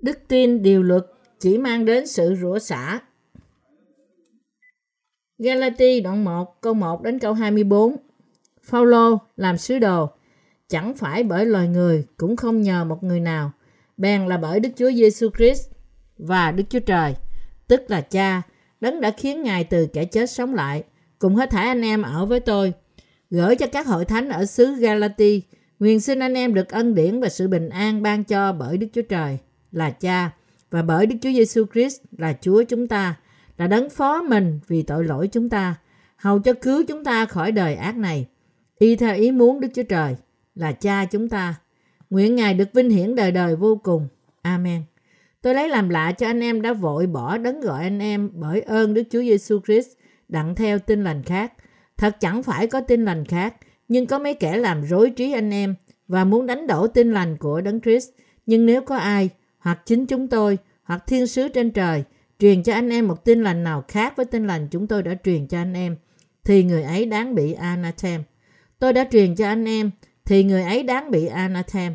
Đức tin điều luật chỉ mang đến sự rủa xả. Galati đoạn 1 câu 1 đến câu 24 Phaolô làm sứ đồ, chẳng phải bởi loài người, cũng không nhờ một người nào. Bèn là bởi Đức Chúa Giêsu Christ và Đức Chúa Trời, tức là Cha, đấng đã khiến Ngài từ kẻ chết sống lại, cùng hết thảy anh em ở với tôi, gửi cho các hội thánh ở xứ Galati nguyện xin anh em được ân điển và sự bình an ban cho bởi Đức Chúa Trời là Cha. Và bởi Đức Chúa Giêsu Christ là Chúa chúng ta đã đấng phó mình vì tội lỗi chúng ta hầu cho cứu chúng ta khỏi đời ác này. Y theo ý muốn Đức Chúa Trời là Cha chúng ta. Nguyện Ngài được vinh hiển đời đời vô cùng. Amen. Tôi lấy làm lạ cho anh em đã vội bỏ đấng gọi anh em bởi ơn Đức Chúa Giêsu Christ đặng theo tin lành khác. Thật chẳng phải có tin lành khác, nhưng có mấy kẻ làm rối trí anh em và muốn đánh đổ tin lành của đấng Christ. Nhưng nếu có ai, hoặc chính chúng tôi, hoặc thiên sứ trên trời, truyền cho anh em một tin lành nào khác với tin lành chúng tôi đã truyền cho anh em, thì người ấy đáng bị anathem. Tôi đã truyền cho anh em, thì người ấy đáng bị anathem.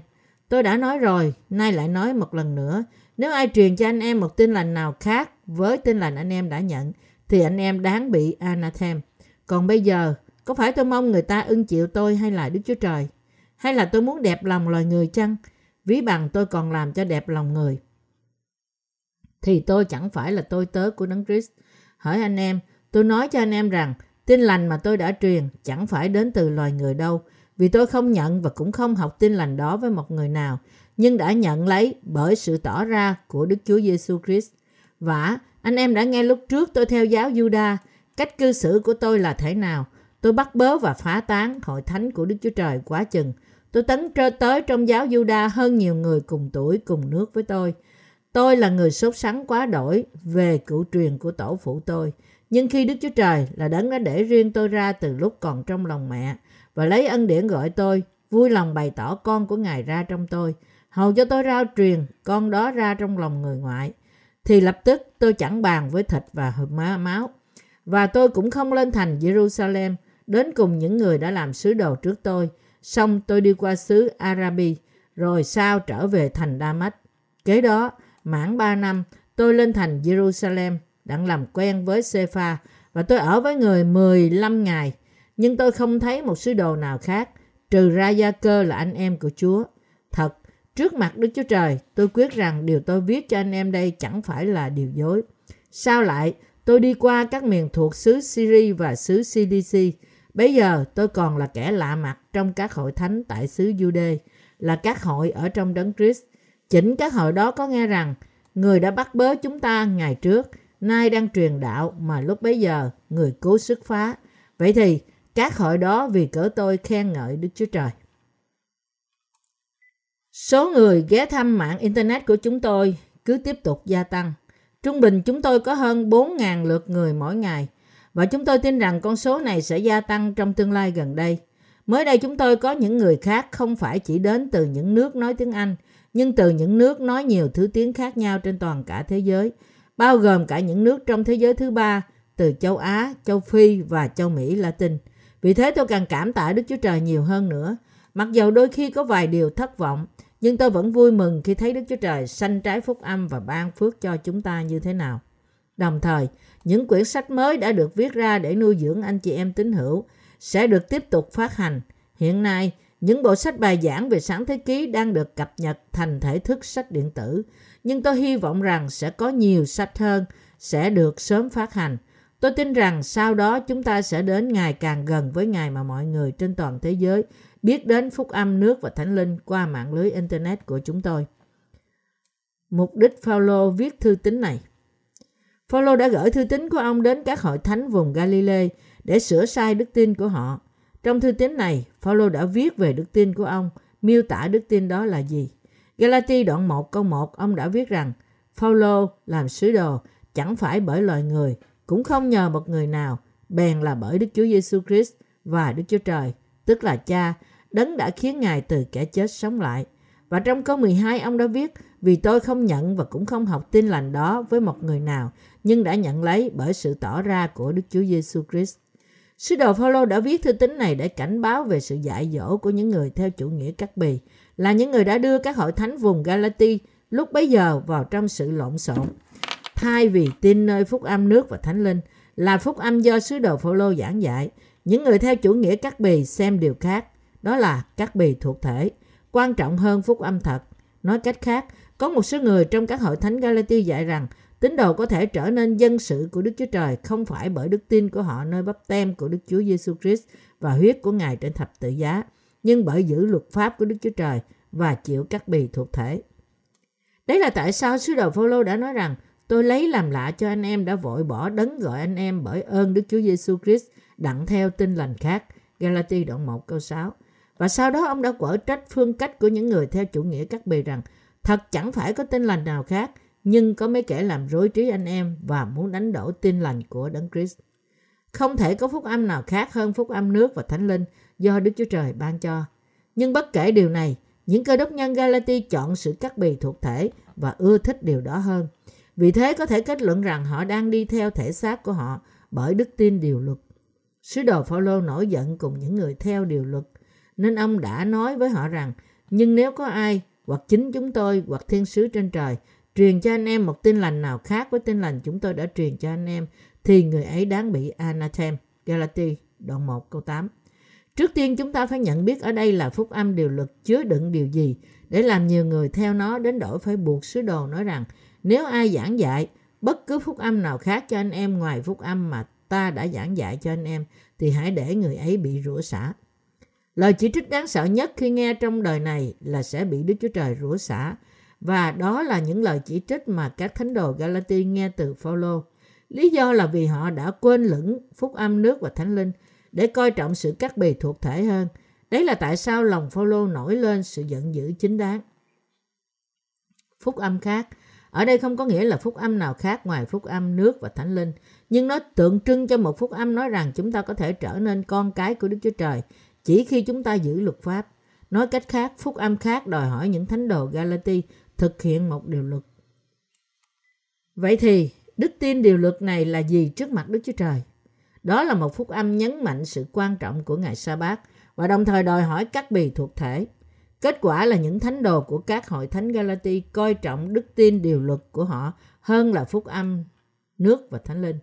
Tôi đã nói rồi, nay lại nói một lần nữa, nếu ai truyền cho anh em một tin lành nào khác với tin lành anh em đã nhận, thì anh em đáng bị anathem. Còn bây giờ, có phải tôi mong người ta ưng chịu tôi hay là Đức Chúa Trời? Hay là tôi muốn đẹp lòng loài người chăng? Ví bằng tôi còn làm cho đẹp lòng người. Thì tôi chẳng phải là tôi tớ của Đấng Christ. Hỏi anh em, tôi nói cho anh em rằng, tin lành mà tôi đã truyền chẳng phải đến từ loài người đâu, vì tôi không nhận và cũng không học tin lành đó với một người nào, nhưng đã nhận lấy bởi sự tỏ ra của Đức Chúa Giêsu Christ. Vả, anh em đã nghe lúc trước tôi theo giáo Juda, cách cư xử của tôi là thế nào. Tôi bắt bớ và phá tán hội thánh của Đức Chúa Trời quá chừng. Tôi tấn trơ tới trong giáo Juda hơn nhiều người cùng tuổi cùng nước với tôi. Tôi là người sốt sắng quá đổi về cựu truyền của tổ phụ tôi. Nhưng khi Đức Chúa Trời là đấng đã để riêng tôi ra từ lúc còn trong lòng mẹ và lấy ân điển gọi tôi, vui lòng bày tỏ con của Ngài ra trong tôi, hầu cho tôi rao truyền con đó ra trong lòng người ngoại, thì lập tức tôi chẳng bàn với thịt và máu. Và tôi cũng không lên thành Jerusalem đến cùng những người đã làm sứ đồ trước tôi. Xong tôi đi qua xứ Arabi, rồi sao trở về thành Damas. Kế đó, mãn ba năm, tôi lên thành Jerusalem, đặng làm quen với Sepha, và tôi ở với người 15 ngày. Nhưng tôi không thấy một sứ đồ nào khác, trừ ra gia cơ là anh em của Chúa. Thật, Trước mặt Đức Chúa Trời, tôi quyết rằng điều tôi viết cho anh em đây chẳng phải là điều dối. Sao lại, tôi đi qua các miền thuộc xứ Syria và xứ CDC. Bây giờ tôi còn là kẻ lạ mặt trong các hội thánh tại xứ Jude, là các hội ở trong đấng Christ. Chỉnh các hội đó có nghe rằng, người đã bắt bớ chúng ta ngày trước, nay đang truyền đạo mà lúc bấy giờ người cố sức phá. Vậy thì, các hội đó vì cỡ tôi khen ngợi Đức Chúa Trời. Số người ghé thăm mạng Internet của chúng tôi cứ tiếp tục gia tăng. Trung bình chúng tôi có hơn 4.000 lượt người mỗi ngày và chúng tôi tin rằng con số này sẽ gia tăng trong tương lai gần đây. Mới đây chúng tôi có những người khác không phải chỉ đến từ những nước nói tiếng Anh, nhưng từ những nước nói nhiều thứ tiếng khác nhau trên toàn cả thế giới, bao gồm cả những nước trong thế giới thứ ba, từ châu Á, châu Phi và châu Mỹ Latin. Vì thế tôi càng cảm tạ Đức Chúa Trời nhiều hơn nữa. Mặc dầu đôi khi có vài điều thất vọng, nhưng tôi vẫn vui mừng khi thấy Đức Chúa Trời sanh trái phúc âm và ban phước cho chúng ta như thế nào. Đồng thời, những quyển sách mới đã được viết ra để nuôi dưỡng anh chị em tín hữu sẽ được tiếp tục phát hành. Hiện nay, những bộ sách bài giảng về sáng thế ký đang được cập nhật thành thể thức sách điện tử, nhưng tôi hy vọng rằng sẽ có nhiều sách hơn sẽ được sớm phát hành. Tôi tin rằng sau đó chúng ta sẽ đến ngày càng gần với ngày mà mọi người trên toàn thế giới biết đến phúc âm nước và thánh linh qua mạng lưới internet của chúng tôi. Mục đích Phaolô viết thư tín này. Phaolô đã gửi thư tín của ông đến các hội thánh vùng Galilee để sửa sai đức tin của họ. Trong thư tín này, Phaolô đã viết về đức tin của ông, miêu tả đức tin đó là gì. Galati đoạn 1 câu 1 ông đã viết rằng Phaolô làm sứ đồ chẳng phải bởi loài người, cũng không nhờ một người nào, bèn là bởi Đức Chúa Giêsu Christ và Đức Chúa Trời, tức là Cha đấng đã khiến Ngài từ kẻ chết sống lại. Và trong câu 12 ông đã viết, vì tôi không nhận và cũng không học tin lành đó với một người nào, nhưng đã nhận lấy bởi sự tỏ ra của Đức Chúa Giêsu Christ. Sứ đồ Phaolô đã viết thư tín này để cảnh báo về sự dạy dỗ của những người theo chủ nghĩa cắt bì, là những người đã đưa các hội thánh vùng Galati lúc bấy giờ vào trong sự lộn xộn. Thay vì tin nơi phúc âm nước và thánh linh là phúc âm do sứ đồ Phaolô giảng dạy, những người theo chủ nghĩa cắt bì xem điều khác, đó là cắt bì thuộc thể, quan trọng hơn phúc âm thật. Nói cách khác, có một số người trong các hội thánh Galati dạy rằng tín đồ có thể trở nên dân sự của Đức Chúa Trời không phải bởi đức tin của họ nơi bắp tem của Đức Chúa Giêsu Christ và huyết của Ngài trên thập tự giá, nhưng bởi giữ luật pháp của Đức Chúa Trời và chịu các bì thuộc thể. Đấy là tại sao sứ đồ Phaolô đã nói rằng tôi lấy làm lạ cho anh em đã vội bỏ đấng gọi anh em bởi ơn Đức Chúa Giêsu Christ đặng theo tin lành khác. Galati đoạn 1 câu 6. Và sau đó ông đã quở trách phương cách của những người theo chủ nghĩa cắt bì rằng thật chẳng phải có tin lành nào khác nhưng có mấy kẻ làm rối trí anh em và muốn đánh đổ tin lành của Đấng Christ. Không thể có phúc âm nào khác hơn phúc âm nước và thánh linh do Đức Chúa Trời ban cho. Nhưng bất kể điều này, những cơ đốc nhân Galati chọn sự cắt bì thuộc thể và ưa thích điều đó hơn. Vì thế có thể kết luận rằng họ đang đi theo thể xác của họ bởi đức tin điều luật. Sứ đồ Phaolô nổi giận cùng những người theo điều luật, nên ông đã nói với họ rằng, nhưng nếu có ai, hoặc chính chúng tôi, hoặc thiên sứ trên trời, truyền cho anh em một tin lành nào khác với tin lành chúng tôi đã truyền cho anh em, thì người ấy đáng bị anathem. Galati đoạn 1 câu 8. Trước tiên chúng ta phải nhận biết ở đây là phúc âm điều luật chứa đựng điều gì để làm nhiều người theo nó đến đổi phải buộc sứ đồ nói rằng nếu ai giảng dạy bất cứ phúc âm nào khác cho anh em ngoài phúc âm mà ta đã giảng dạy cho anh em thì hãy để người ấy bị rủa xả. Lời chỉ trích đáng sợ nhất khi nghe trong đời này là sẽ bị Đức Chúa Trời rủa xả và đó là những lời chỉ trích mà các thánh đồ Galati nghe từ Phaolô. Lý do là vì họ đã quên lửng phúc âm nước và thánh linh để coi trọng sự cắt bì thuộc thể hơn. Đấy là tại sao lòng Phaolô nổi lên sự giận dữ chính đáng. Phúc âm khác ở đây không có nghĩa là phúc âm nào khác ngoài phúc âm nước và thánh linh, nhưng nó tượng trưng cho một phúc âm nói rằng chúng ta có thể trở nên con cái của Đức Chúa Trời chỉ khi chúng ta giữ luật pháp. Nói cách khác, phúc âm khác đòi hỏi những thánh đồ Galati thực hiện một điều luật. Vậy thì, đức tin điều luật này là gì trước mặt Đức Chúa Trời? Đó là một phúc âm nhấn mạnh sự quan trọng của ngài sa bát và đồng thời đòi hỏi các bì thuộc thể. Kết quả là những thánh đồ của các hội thánh Galati coi trọng đức tin điều luật của họ hơn là phúc âm, nước và thánh linh.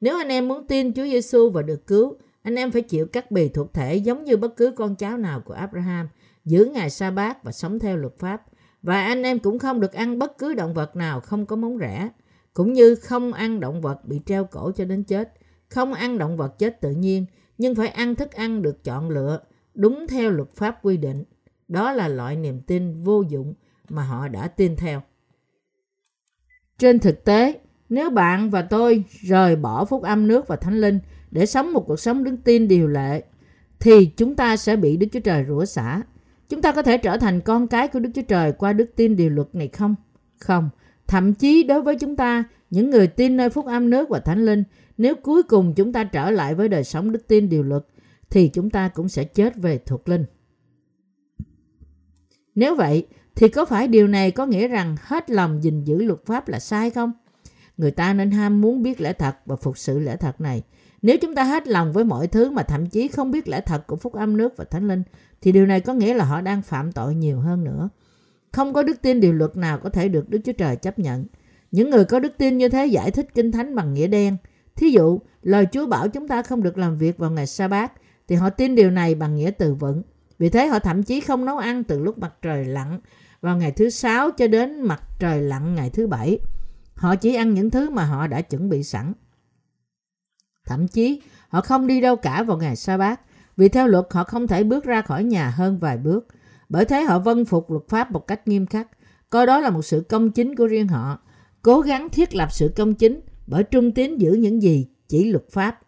Nếu anh em muốn tin Chúa Giêsu và được cứu, anh em phải chịu các bì thuộc thể giống như bất cứ con cháu nào của Abraham, giữ ngày sa bát và sống theo luật pháp. Và anh em cũng không được ăn bất cứ động vật nào không có móng rẻ, cũng như không ăn động vật bị treo cổ cho đến chết, không ăn động vật chết tự nhiên, nhưng phải ăn thức ăn được chọn lựa đúng theo luật pháp quy định. Đó là loại niềm tin vô dụng mà họ đã tin theo. Trên thực tế, nếu bạn và tôi rời bỏ phúc âm nước và thánh linh để sống một cuộc sống đức tin điều lệ, thì chúng ta sẽ bị Đức Chúa Trời rủa xả. Chúng ta có thể trở thành con cái của Đức Chúa Trời qua đức tin điều luật này không? Không. Thậm chí đối với chúng ta, những người tin nơi phúc âm nước và thánh linh, nếu cuối cùng chúng ta trở lại với đời sống đức tin điều luật, thì chúng ta cũng sẽ chết về thuộc linh. Nếu vậy, thì có phải điều này có nghĩa rằng hết lòng gìn giữ luật pháp là sai không? Người ta nên ham muốn biết lẽ thật và phục sự lẽ thật này. Nếu chúng ta hết lòng với mọi thứ mà thậm chí không biết lẽ thật của phúc âm nước và thánh linh, thì điều này có nghĩa là họ đang phạm tội nhiều hơn nữa. Không có đức tin điều luật nào có thể được Đức Chúa Trời chấp nhận. Những người có đức tin như thế giải thích kinh thánh bằng nghĩa đen. Thí dụ, lời Chúa bảo chúng ta không được làm việc vào ngày sa bát thì họ tin điều này bằng nghĩa từ vựng. Vì thế họ thậm chí không nấu ăn từ lúc mặt trời lặn vào ngày thứ sáu cho đến mặt trời lặn ngày thứ bảy. Họ chỉ ăn những thứ mà họ đã chuẩn bị sẵn. Thậm chí họ không đi đâu cả vào ngày sa bát vì theo luật họ không thể bước ra khỏi nhà hơn vài bước. Bởi thế họ vân phục luật pháp một cách nghiêm khắc, coi đó là một sự công chính của riêng họ, cố gắng thiết lập sự công chính bởi trung tín giữ những gì chỉ luật pháp.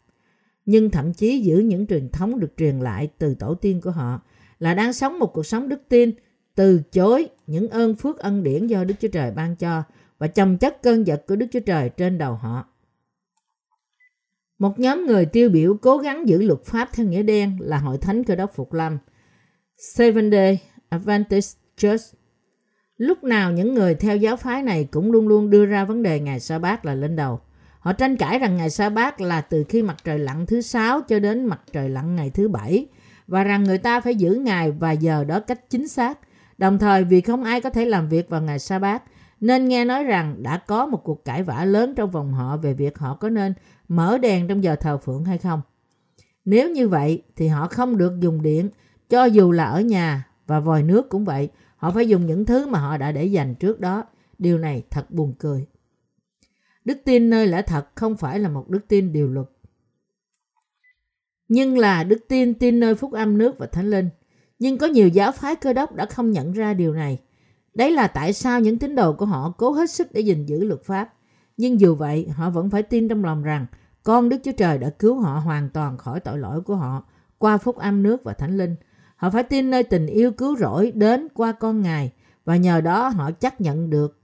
Nhưng thậm chí giữ những truyền thống được truyền lại từ tổ tiên của họ là đang sống một cuộc sống đức tin, từ chối những ơn phước ân điển do Đức Chúa Trời ban cho và chồng chất cơn giật của Đức Chúa Trời trên đầu họ. Một nhóm người tiêu biểu cố gắng giữ luật pháp theo nghĩa đen là Hội Thánh Cơ đốc Phục Lâm, Seven Day Adventist Church. Lúc nào những người theo giáo phái này cũng luôn luôn đưa ra vấn đề ngày sa bát là lên đầu. Họ tranh cãi rằng ngày sa bát là từ khi mặt trời lặn thứ sáu cho đến mặt trời lặn ngày thứ bảy và rằng người ta phải giữ ngày và giờ đó cách chính xác. Đồng thời vì không ai có thể làm việc vào ngày sa bát nên nghe nói rằng đã có một cuộc cãi vã lớn trong vòng họ về việc họ có nên mở đèn trong giờ thờ phượng hay không. Nếu như vậy, thì họ không được dùng điện, cho dù là ở nhà và vòi nước cũng vậy. Họ phải dùng những thứ mà họ đã để dành trước đó. Điều này thật buồn cười. Đức tin nơi lẽ thật không phải là một đức tin điều luật. Nhưng là đức tin tin nơi phúc âm nước và thánh linh. Nhưng có nhiều giáo phái cơ đốc đã không nhận ra điều này. Đấy là tại sao những tín đồ của họ cố hết sức để gìn giữ luật pháp. Nhưng dù vậy, họ vẫn phải tin trong lòng rằng con Đức Chúa Trời đã cứu họ hoàn toàn khỏi tội lỗi của họ qua phúc âm nước và thánh linh. Họ phải tin nơi tình yêu cứu rỗi đến qua con Ngài và nhờ đó họ chấp nhận được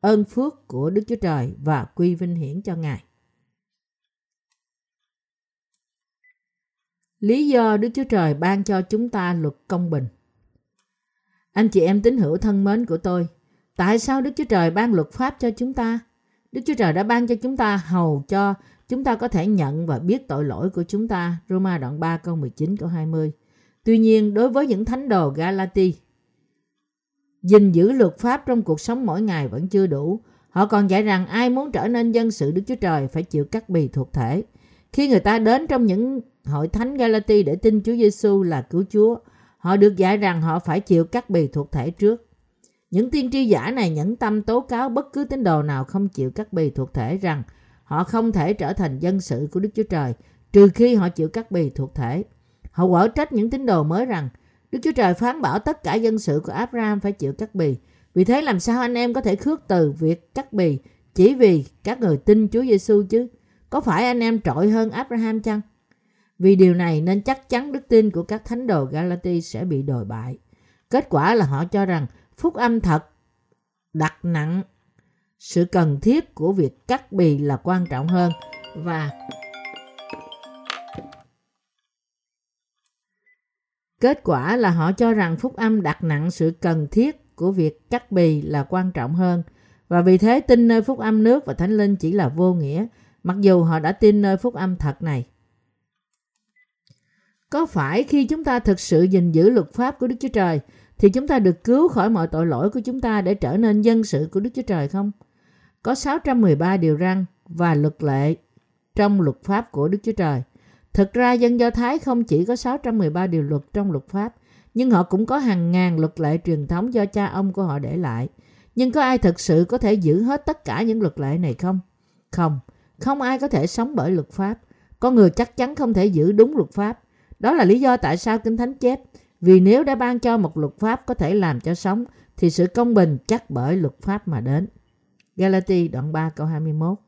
ơn phước của Đức Chúa Trời và quy vinh hiển cho Ngài. Lý do Đức Chúa Trời ban cho chúng ta luật công bình anh chị em tín hữu thân mến của tôi, tại sao Đức Chúa Trời ban luật pháp cho chúng ta? Đức Chúa Trời đã ban cho chúng ta hầu cho chúng ta có thể nhận và biết tội lỗi của chúng ta. Roma đoạn 3 câu 19 câu 20. Tuy nhiên, đối với những thánh đồ Galati, gìn giữ luật pháp trong cuộc sống mỗi ngày vẫn chưa đủ. Họ còn dạy rằng ai muốn trở nên dân sự Đức Chúa Trời phải chịu cắt bì thuộc thể. Khi người ta đến trong những hội thánh Galati để tin Chúa Giêsu là cứu Chúa, họ được dạy rằng họ phải chịu cắt bì thuộc thể trước. Những tiên tri giả này nhẫn tâm tố cáo bất cứ tín đồ nào không chịu cắt bì thuộc thể rằng họ không thể trở thành dân sự của Đức Chúa Trời, trừ khi họ chịu cắt bì thuộc thể. Họ quở trách những tín đồ mới rằng Đức Chúa Trời phán bảo tất cả dân sự của Abraham phải chịu cắt bì. Vì thế làm sao anh em có thể khước từ việc cắt bì chỉ vì các người tin Chúa Giêsu chứ? Có phải anh em trội hơn Abraham chăng? Vì điều này nên chắc chắn đức tin của các thánh đồ Galati sẽ bị đồi bại. Kết quả là họ cho rằng phúc âm thật đặt nặng sự cần thiết của việc cắt bì là quan trọng hơn và Kết quả là họ cho rằng phúc âm đặt nặng, sự cần thiết của việc cắt bì là quan trọng hơn và vì thế tin nơi phúc âm nước và thánh linh chỉ là vô nghĩa, mặc dù họ đã tin nơi phúc âm thật này. Có phải khi chúng ta thực sự gìn giữ luật pháp của Đức Chúa Trời thì chúng ta được cứu khỏi mọi tội lỗi của chúng ta để trở nên dân sự của Đức Chúa Trời không? Có 613 điều răn và luật lệ trong luật pháp của Đức Chúa Trời. Thực ra dân Do Thái không chỉ có 613 điều luật trong luật pháp, nhưng họ cũng có hàng ngàn luật lệ truyền thống do cha ông của họ để lại. Nhưng có ai thực sự có thể giữ hết tất cả những luật lệ này không? Không, không ai có thể sống bởi luật pháp. Con người chắc chắn không thể giữ đúng luật pháp. Đó là lý do tại sao Kinh Thánh chép. Vì nếu đã ban cho một luật pháp có thể làm cho sống, thì sự công bình chắc bởi luật pháp mà đến. Galati đoạn 3 câu 21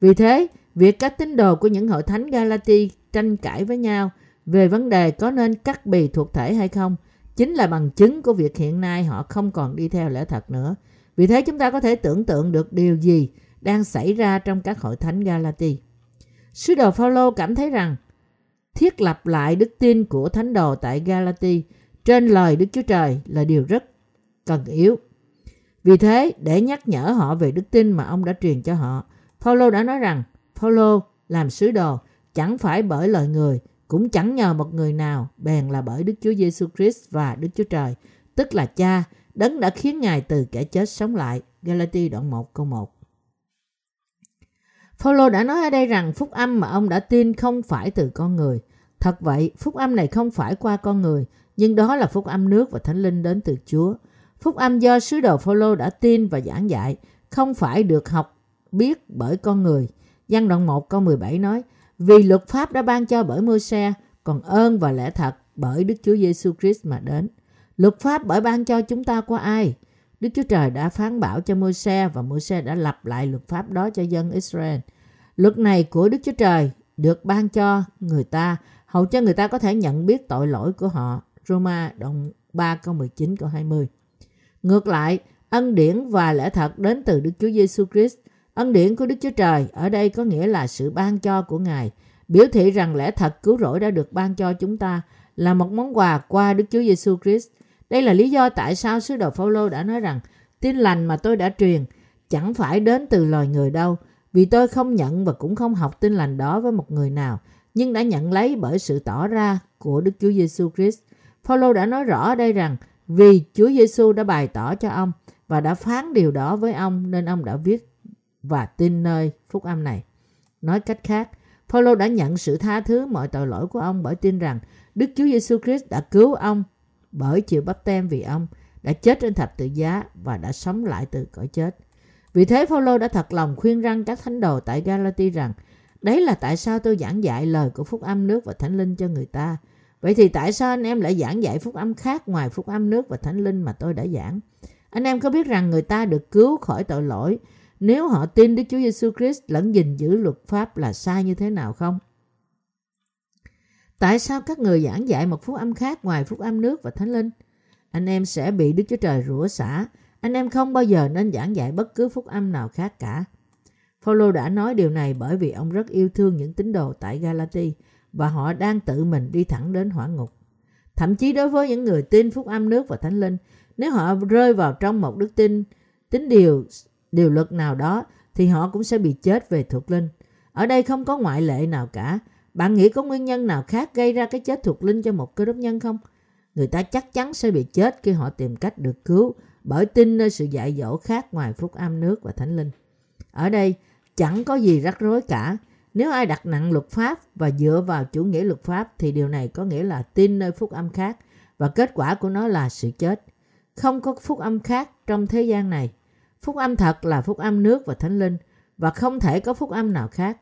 Vì thế, việc các tín đồ của những hội thánh Galati tranh cãi với nhau về vấn đề có nên cắt bì thuộc thể hay không chính là bằng chứng của việc hiện nay họ không còn đi theo lẽ thật nữa. Vì thế chúng ta có thể tưởng tượng được điều gì đang xảy ra trong các hội thánh Galati. Sứ đồ Phaolô cảm thấy rằng thiết lập lại đức tin của thánh đồ tại Galati trên lời Đức Chúa Trời là điều rất cần yếu. Vì thế, để nhắc nhở họ về đức tin mà ông đã truyền cho họ, Phaolô đã nói rằng Phaolô làm sứ đồ chẳng phải bởi lời người, cũng chẳng nhờ một người nào, bèn là bởi Đức Chúa Giêsu Christ và Đức Chúa Trời, tức là Cha, đấng đã khiến Ngài từ kẻ chết sống lại. Galati đoạn 1 câu 1 Phaolô đã nói ở đây rằng phúc âm mà ông đã tin không phải từ con người. Thật vậy, phúc âm này không phải qua con người, nhưng đó là phúc âm nước và thánh linh đến từ Chúa. Phúc âm do sứ đồ Phaolô đã tin và giảng dạy, không phải được học biết bởi con người. Giăng đoạn 1 câu 17 nói, vì luật pháp đã ban cho bởi Môi-se, còn ơn và lẽ thật bởi Đức Chúa Giêsu Christ mà đến. Luật pháp bởi ban cho chúng ta qua ai? Đức Chúa Trời đã phán bảo cho Môi-se và Môi-se đã lập lại luật pháp đó cho dân Israel. Luật này của Đức Chúa Trời được ban cho người ta, hầu cho người ta có thể nhận biết tội lỗi của họ. Roma đoạn 3 câu 19 câu 20. Ngược lại, ân điển và lẽ thật đến từ Đức Chúa Giêsu Christ. Ân điển của Đức Chúa Trời ở đây có nghĩa là sự ban cho của Ngài, biểu thị rằng lẽ thật cứu rỗi đã được ban cho chúng ta là một món quà qua Đức Chúa Giêsu Christ. Đây là lý do tại sao sứ đồ Phaolô đã nói rằng tin lành mà tôi đã truyền chẳng phải đến từ loài người đâu, vì tôi không nhận và cũng không học tin lành đó với một người nào, nhưng đã nhận lấy bởi sự tỏ ra của Đức Chúa Giêsu Christ. Phaolô đã nói rõ ở đây rằng Vì Chúa Giêsu đã bày tỏ cho ông và đã phán điều đó với ông nên ông đã viết và tin nơi phúc âm này. Nói cách khác, Phaolô đã nhận sự tha thứ mọi tội lỗi của ông bởi tin rằng Đức Chúa Giêsu Christ đã cứu ông bởi chịu bắp tem vì ông, đã chết trên thập tự giá và đã sống lại từ cõi chết. Vì thế Phaolô đã thật lòng khuyên răng các thánh đồ tại Galati rằng, đấy là tại sao tôi giảng dạy lời của phúc âm nước và thánh linh cho người ta. Vậy thì tại sao anh em lại giảng dạy phúc âm khác ngoài phúc âm nước và thánh linh mà tôi đã giảng? Anh em có biết rằng người ta được cứu khỏi tội lỗi nếu họ tin Đức Chúa Giêsu Christ lẫn gìn giữ luật pháp là sai như thế nào không? Tại sao các người giảng dạy một phúc âm khác ngoài phúc âm nước và thánh linh? Anh em sẽ bị Đức Chúa Trời rủa xả. Anh em không bao giờ nên giảng dạy bất cứ phúc âm nào khác cả. Phaolô đã nói điều này bởi vì ông rất yêu thương những tín đồ tại Galati và họ đang tự mình đi thẳng đến hỏa ngục. Thậm chí đối với những người tin phúc âm nước và thánh linh, nếu họ rơi vào trong một đức tin tính điều điều luật nào đó thì họ cũng sẽ bị chết về thuộc linh. Ở đây không có ngoại lệ nào cả. Bạn nghĩ có nguyên nhân nào khác gây ra cái chết thuộc linh cho một cơ đốc nhân không? Người ta chắc chắn sẽ bị chết khi họ tìm cách được cứu bởi tin nơi sự dạy dỗ khác ngoài phúc âm nước và thánh linh. Ở đây, chẳng có gì rắc rối cả. Nếu ai đặt nặng luật pháp và dựa vào chủ nghĩa luật pháp thì điều này có nghĩa là tin nơi phúc âm khác và kết quả của nó là sự chết. Không có phúc âm khác trong thế gian này. Phúc âm thật là phúc âm nước và thánh linh và không thể có phúc âm nào khác.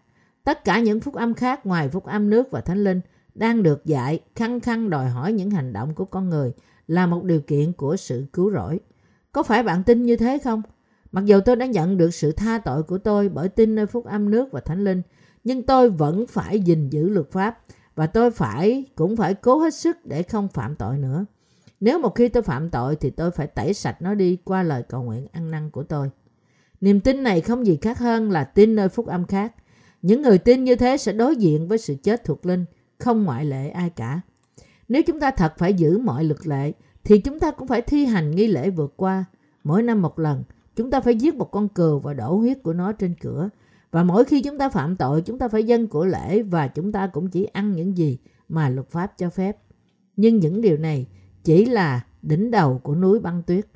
Tất cả những phúc âm khác ngoài phúc âm nước và thánh linh đang được dạy khăng khăng đòi hỏi những hành động của con người là một điều kiện của sự cứu rỗi. Có phải bạn tin như thế không? Mặc dù tôi đã nhận được sự tha tội của tôi bởi tin nơi phúc âm nước và thánh linh, nhưng tôi vẫn phải gìn giữ luật pháp và tôi phải cũng phải cố hết sức để không phạm tội nữa. Nếu một khi tôi phạm tội thì tôi phải tẩy sạch nó đi qua lời cầu nguyện ăn năn của tôi. Niềm tin này không gì khác hơn là tin nơi phúc âm khác. Những người tin như thế sẽ đối diện với sự chết thuộc linh, không ngoại lệ ai cả. Nếu chúng ta thật phải giữ mọi luật lệ, thì chúng ta cũng phải thi hành nghi lễ vượt qua. Mỗi năm một lần, chúng ta phải giết một con cừu và đổ huyết của nó trên cửa. Và mỗi khi chúng ta phạm tội, chúng ta phải dâng của lễ và chúng ta cũng chỉ ăn những gì mà luật pháp cho phép. Nhưng những điều này chỉ là đỉnh đầu của núi băng tuyết.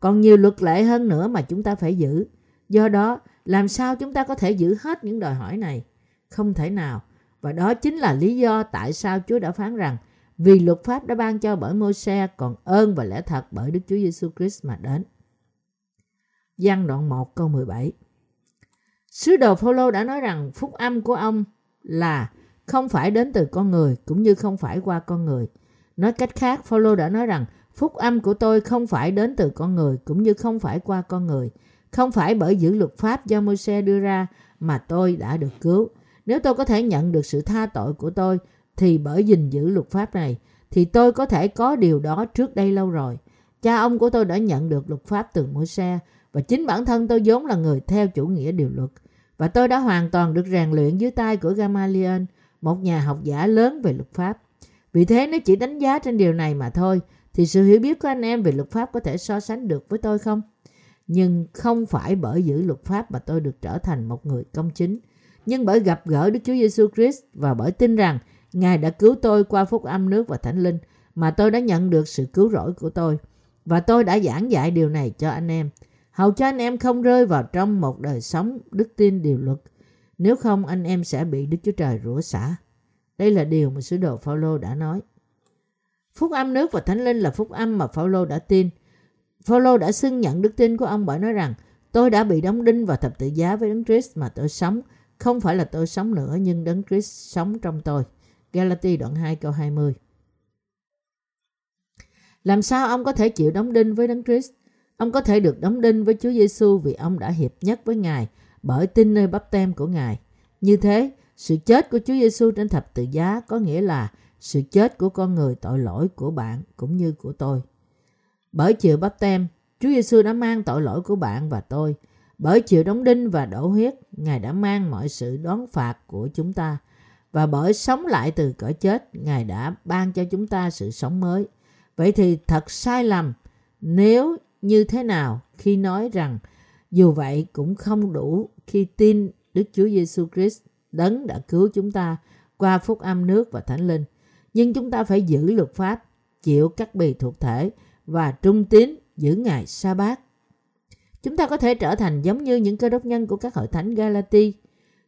Còn nhiều luật lệ hơn nữa mà chúng ta phải giữ. Do đó, làm sao chúng ta có thể giữ hết những đòi hỏi này? Không thể nào. Và đó chính là lý do tại sao Chúa đã phán rằng vì luật pháp đã ban cho bởi Môi-se còn ơn và lẽ thật bởi Đức Chúa Giêsu Christ mà đến. Giăng đoạn 1 câu 17 Sứ đồ Phaolô đã nói rằng phúc âm của ông là không phải đến từ con người cũng như không phải qua con người. Nói cách khác, Phaolô đã nói rằng phúc âm của tôi không phải đến từ con người cũng như không phải qua con người. Không phải bởi giữ luật pháp do Môi-se đưa ra mà tôi đã được cứu. Nếu tôi có thể nhận được sự tha tội của tôi thì bởi gìn giữ luật pháp này thì tôi có thể có điều đó trước đây lâu rồi. Cha ông của tôi đã nhận được luật pháp từ Môi-se và chính bản thân tôi vốn là người theo chủ nghĩa điều luật. Và tôi đã hoàn toàn được rèn luyện dưới tay của Gamaliel, một nhà học giả lớn về luật pháp. Vì thế nếu chỉ đánh giá trên điều này mà thôi, thì sự hiểu biết của anh em về luật pháp có thể so sánh được với tôi không? Nhưng không phải bởi giữ luật pháp mà tôi được trở thành một người công chính, nhưng bởi gặp gỡ Đức Chúa Giêsu Christ và bởi tin rằng Ngài đã cứu tôi qua phúc âm nước và thánh linh mà tôi đã nhận được sự cứu rỗi của tôi. Và tôi đã giảng dạy điều này cho anh em, hầu cho anh em không rơi vào trong một đời sống đức tin điều luật. Nếu không anh em sẽ bị Đức Chúa Trời rủa xả. Đây là điều mà sứ đồ Phaolô đã nói. Phúc âm nước và thánh linh là phúc âm mà Phaolô đã tin. Phaolô đã xưng nhận đức tin của ông bởi nói rằng tôi đã bị đóng đinh vào thập tự giá với Đấng Christ mà tôi sống. Không phải là tôi sống nữa nhưng Đấng Christ sống trong tôi. Galati đoạn 2 câu 20 Làm sao ông có thể chịu đóng đinh với Đấng Christ? Ông có thể được đóng đinh với Chúa Giêsu vì ông đã hiệp nhất với Ngài bởi tin nơi bắp tem của Ngài. Như thế, sự chết của Chúa Giêsu trên thập tự giá có nghĩa là sự chết của con người tội lỗi của bạn cũng như của tôi. Bởi chịu bắp tem, Chúa Giêsu đã mang tội lỗi của bạn và tôi. Bởi chịu đóng đinh và đổ huyết, Ngài đã mang mọi sự đón phạt của chúng ta. Và bởi sống lại từ cõi chết, Ngài đã ban cho chúng ta sự sống mới. Vậy thì thật sai lầm nếu như thế nào khi nói rằng dù vậy cũng không đủ khi tin Đức Chúa Giêsu Christ đấng đã cứu chúng ta qua phúc âm nước và thánh linh. Nhưng chúng ta phải giữ luật pháp, chịu cắt bì thuộc thể và trung tín giữ ngày sa bát. Chúng ta có thể trở thành giống như những cơ đốc nhân của các hội thánh Galati,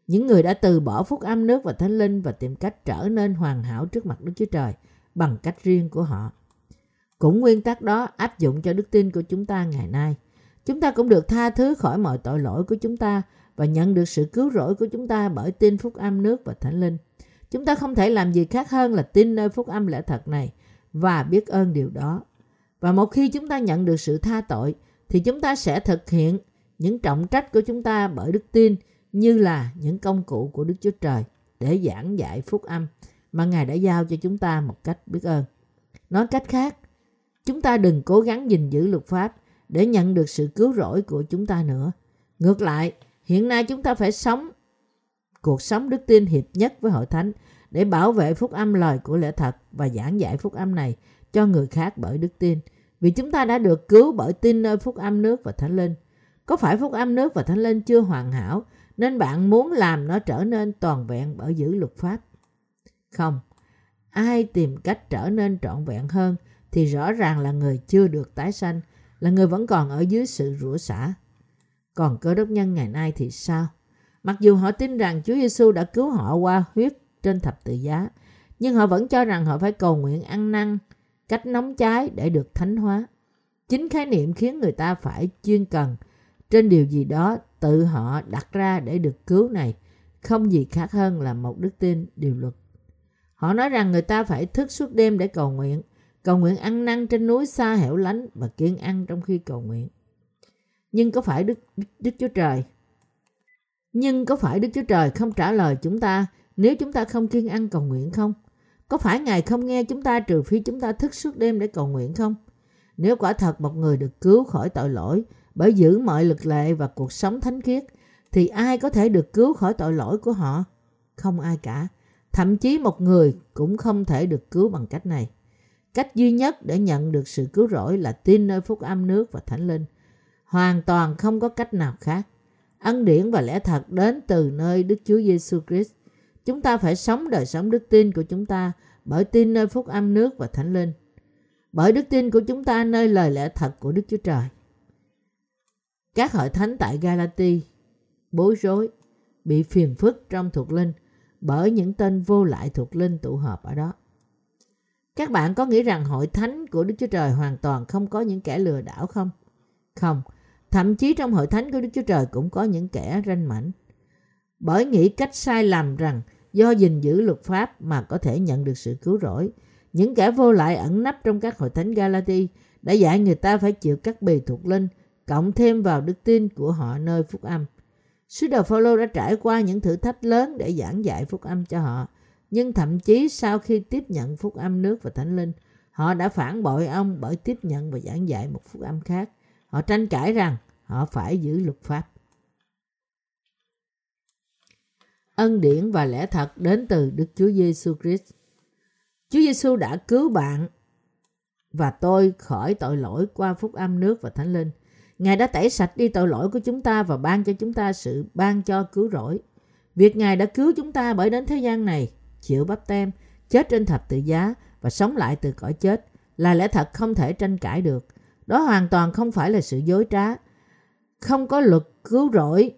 những người đã từ bỏ phúc âm nước và thánh linh và tìm cách trở nên hoàn hảo trước mặt Đức Chúa Trời bằng cách riêng của họ. Cũng nguyên tắc đó áp dụng cho đức tin của chúng ta ngày nay. Chúng ta cũng được tha thứ khỏi mọi tội lỗi của chúng ta và nhận được sự cứu rỗi của chúng ta bởi tin phúc âm nước và thánh linh. Chúng ta không thể làm gì khác hơn là tin nơi phúc âm lẽ thật này và biết ơn điều đó. Và một khi chúng ta nhận được sự tha tội thì chúng ta sẽ thực hiện những trọng trách của chúng ta bởi đức tin như là những công cụ của Đức Chúa Trời để giảng dạy phúc âm mà Ngài đã giao cho chúng ta một cách biết ơn. Nói cách khác, chúng ta đừng cố gắng gìn giữ luật pháp để nhận được sự cứu rỗi của chúng ta nữa. Ngược lại, hiện nay chúng ta phải sống cuộc sống đức tin hiệp nhất với hội thánh để bảo vệ phúc âm lời của lẽ thật và giảng dạy phúc âm này cho người khác bởi đức tin. Vì chúng ta đã được cứu bởi tin nơi phúc âm nước và thánh linh. Có phải phúc âm nước và thánh linh chưa hoàn hảo nên bạn muốn làm nó trở nên toàn vẹn bởi giữ luật pháp? Không. Ai tìm cách trở nên trọn vẹn hơn thì rõ ràng là người chưa được tái sanh, là người vẫn còn ở dưới sự rủa xả. Còn cơ đốc nhân ngày nay thì sao? Mặc dù họ tin rằng Chúa Giêsu đã cứu họ qua huyết trên thập tự giá, nhưng họ vẫn cho rằng họ phải cầu nguyện ăn năn, cách nóng cháy để được thánh hóa. Chính khái niệm khiến người ta phải chuyên cần trên điều gì đó tự họ đặt ra để được cứu này, không gì khác hơn là một đức tin điều luật. Họ nói rằng người ta phải thức suốt đêm để cầu nguyện, cầu nguyện ăn năn trên núi xa hẻo lánh và kiên ăn trong khi cầu nguyện. Nhưng có phải Đức, Đức, Đức Chúa Trời nhưng có phải Đức Chúa Trời không trả lời chúng ta nếu chúng ta không kiên ăn cầu nguyện không? Có phải Ngài không nghe chúng ta trừ phi chúng ta thức suốt đêm để cầu nguyện không? Nếu quả thật một người được cứu khỏi tội lỗi bởi giữ mọi lực lệ và cuộc sống thánh khiết, thì ai có thể được cứu khỏi tội lỗi của họ? Không ai cả. Thậm chí một người cũng không thể được cứu bằng cách này. Cách duy nhất để nhận được sự cứu rỗi là tin nơi phúc âm nước và thánh linh. Hoàn toàn không có cách nào khác. Ân điển và lẽ thật đến từ nơi Đức Chúa Giêsu Christ. Chúng ta phải sống đời sống đức tin của chúng ta bởi tin nơi phúc âm nước và thánh linh. Bởi đức tin của chúng ta nơi lời lẽ thật của Đức Chúa Trời. Các hội thánh tại Galati bối rối, bị phiền phức trong thuộc linh bởi những tên vô lại thuộc linh tụ họp ở đó. Các bạn có nghĩ rằng hội thánh của Đức Chúa Trời hoàn toàn không có những kẻ lừa đảo không? Không, thậm chí trong hội thánh của Đức Chúa Trời cũng có những kẻ ranh mảnh. Bởi nghĩ cách sai lầm rằng do gìn giữ luật pháp mà có thể nhận được sự cứu rỗi, những kẻ vô lại ẩn nấp trong các hội thánh Galati đã dạy người ta phải chịu các bì thuộc linh, cộng thêm vào đức tin của họ nơi phúc âm. Sứ đồ Phaolô đã trải qua những thử thách lớn để giảng dạy phúc âm cho họ, nhưng thậm chí sau khi tiếp nhận phúc âm nước và thánh linh, họ đã phản bội ông bởi tiếp nhận và giảng dạy một phúc âm khác. Họ tranh cãi rằng họ phải giữ luật pháp. Ân điển và lẽ thật đến từ Đức Chúa Giêsu Christ. Chúa Giêsu đã cứu bạn và tôi khỏi tội lỗi qua phúc âm nước và thánh linh. Ngài đã tẩy sạch đi tội lỗi của chúng ta và ban cho chúng ta sự ban cho cứu rỗi. Việc Ngài đã cứu chúng ta bởi đến thế gian này, chịu bắp tem, chết trên thập tự giá và sống lại từ cõi chết là lẽ thật không thể tranh cãi được. Đó hoàn toàn không phải là sự dối trá. Không có luật cứu rỗi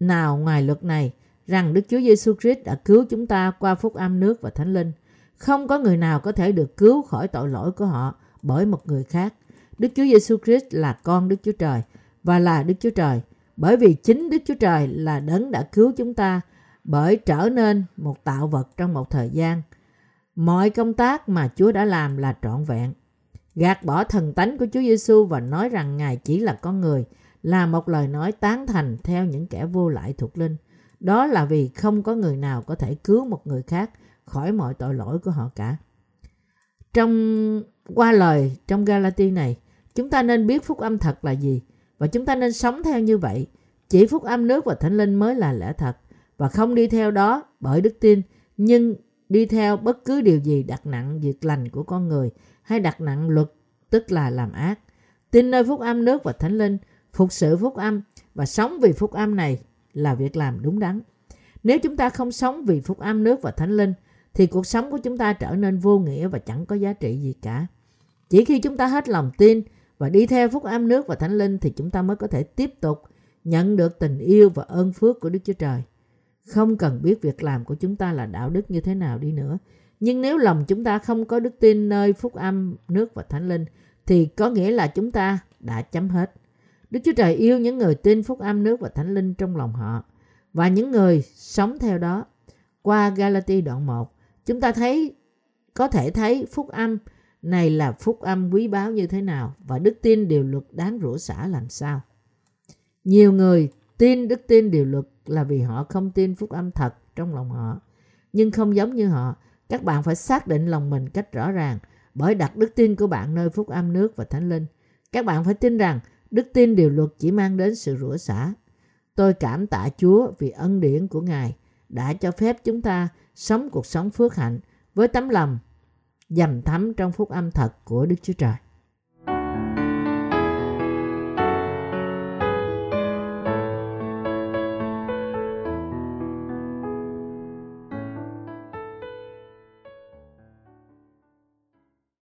nào ngoài luật này rằng Đức Chúa Giêsu Christ đã cứu chúng ta qua phúc âm nước và thánh linh. Không có người nào có thể được cứu khỏi tội lỗi của họ bởi một người khác. Đức Chúa Giêsu Christ là con Đức Chúa Trời và là Đức Chúa Trời, bởi vì chính Đức Chúa Trời là đấng đã cứu chúng ta bởi trở nên một tạo vật trong một thời gian. Mọi công tác mà Chúa đã làm là trọn vẹn. Gạt bỏ thần tánh của Chúa Giêsu và nói rằng Ngài chỉ là con người là một lời nói tán thành theo những kẻ vô lại thuộc linh. Đó là vì không có người nào có thể cứu một người khác khỏi mọi tội lỗi của họ cả. Trong qua lời trong Galati này, Chúng ta nên biết phúc âm thật là gì và chúng ta nên sống theo như vậy. Chỉ phúc âm nước và thánh linh mới là lẽ thật và không đi theo đó bởi đức tin nhưng đi theo bất cứ điều gì đặt nặng việc lành của con người hay đặt nặng luật tức là làm ác. Tin nơi phúc âm nước và thánh linh, phục sự phúc âm và sống vì phúc âm này là việc làm đúng đắn. Nếu chúng ta không sống vì phúc âm nước và thánh linh thì cuộc sống của chúng ta trở nên vô nghĩa và chẳng có giá trị gì cả. Chỉ khi chúng ta hết lòng tin và đi theo phúc âm nước và thánh linh thì chúng ta mới có thể tiếp tục nhận được tình yêu và ơn phước của Đức Chúa Trời. Không cần biết việc làm của chúng ta là đạo đức như thế nào đi nữa. Nhưng nếu lòng chúng ta không có đức tin nơi phúc âm, nước và thánh linh thì có nghĩa là chúng ta đã chấm hết. Đức Chúa Trời yêu những người tin phúc âm nước và thánh linh trong lòng họ và những người sống theo đó. Qua Galati đoạn 1, chúng ta thấy có thể thấy phúc âm này là phúc âm quý báu như thế nào và đức tin điều luật đáng rủa xả làm sao. Nhiều người tin đức tin điều luật là vì họ không tin phúc âm thật trong lòng họ. Nhưng không giống như họ, các bạn phải xác định lòng mình cách rõ ràng bởi đặt đức tin của bạn nơi phúc âm nước và thánh linh. Các bạn phải tin rằng đức tin điều luật chỉ mang đến sự rủa xả. Tôi cảm tạ Chúa vì ân điển của Ngài đã cho phép chúng ta sống cuộc sống phước hạnh với tấm lòng dầm thắm trong phúc âm thật của Đức Chúa Trời.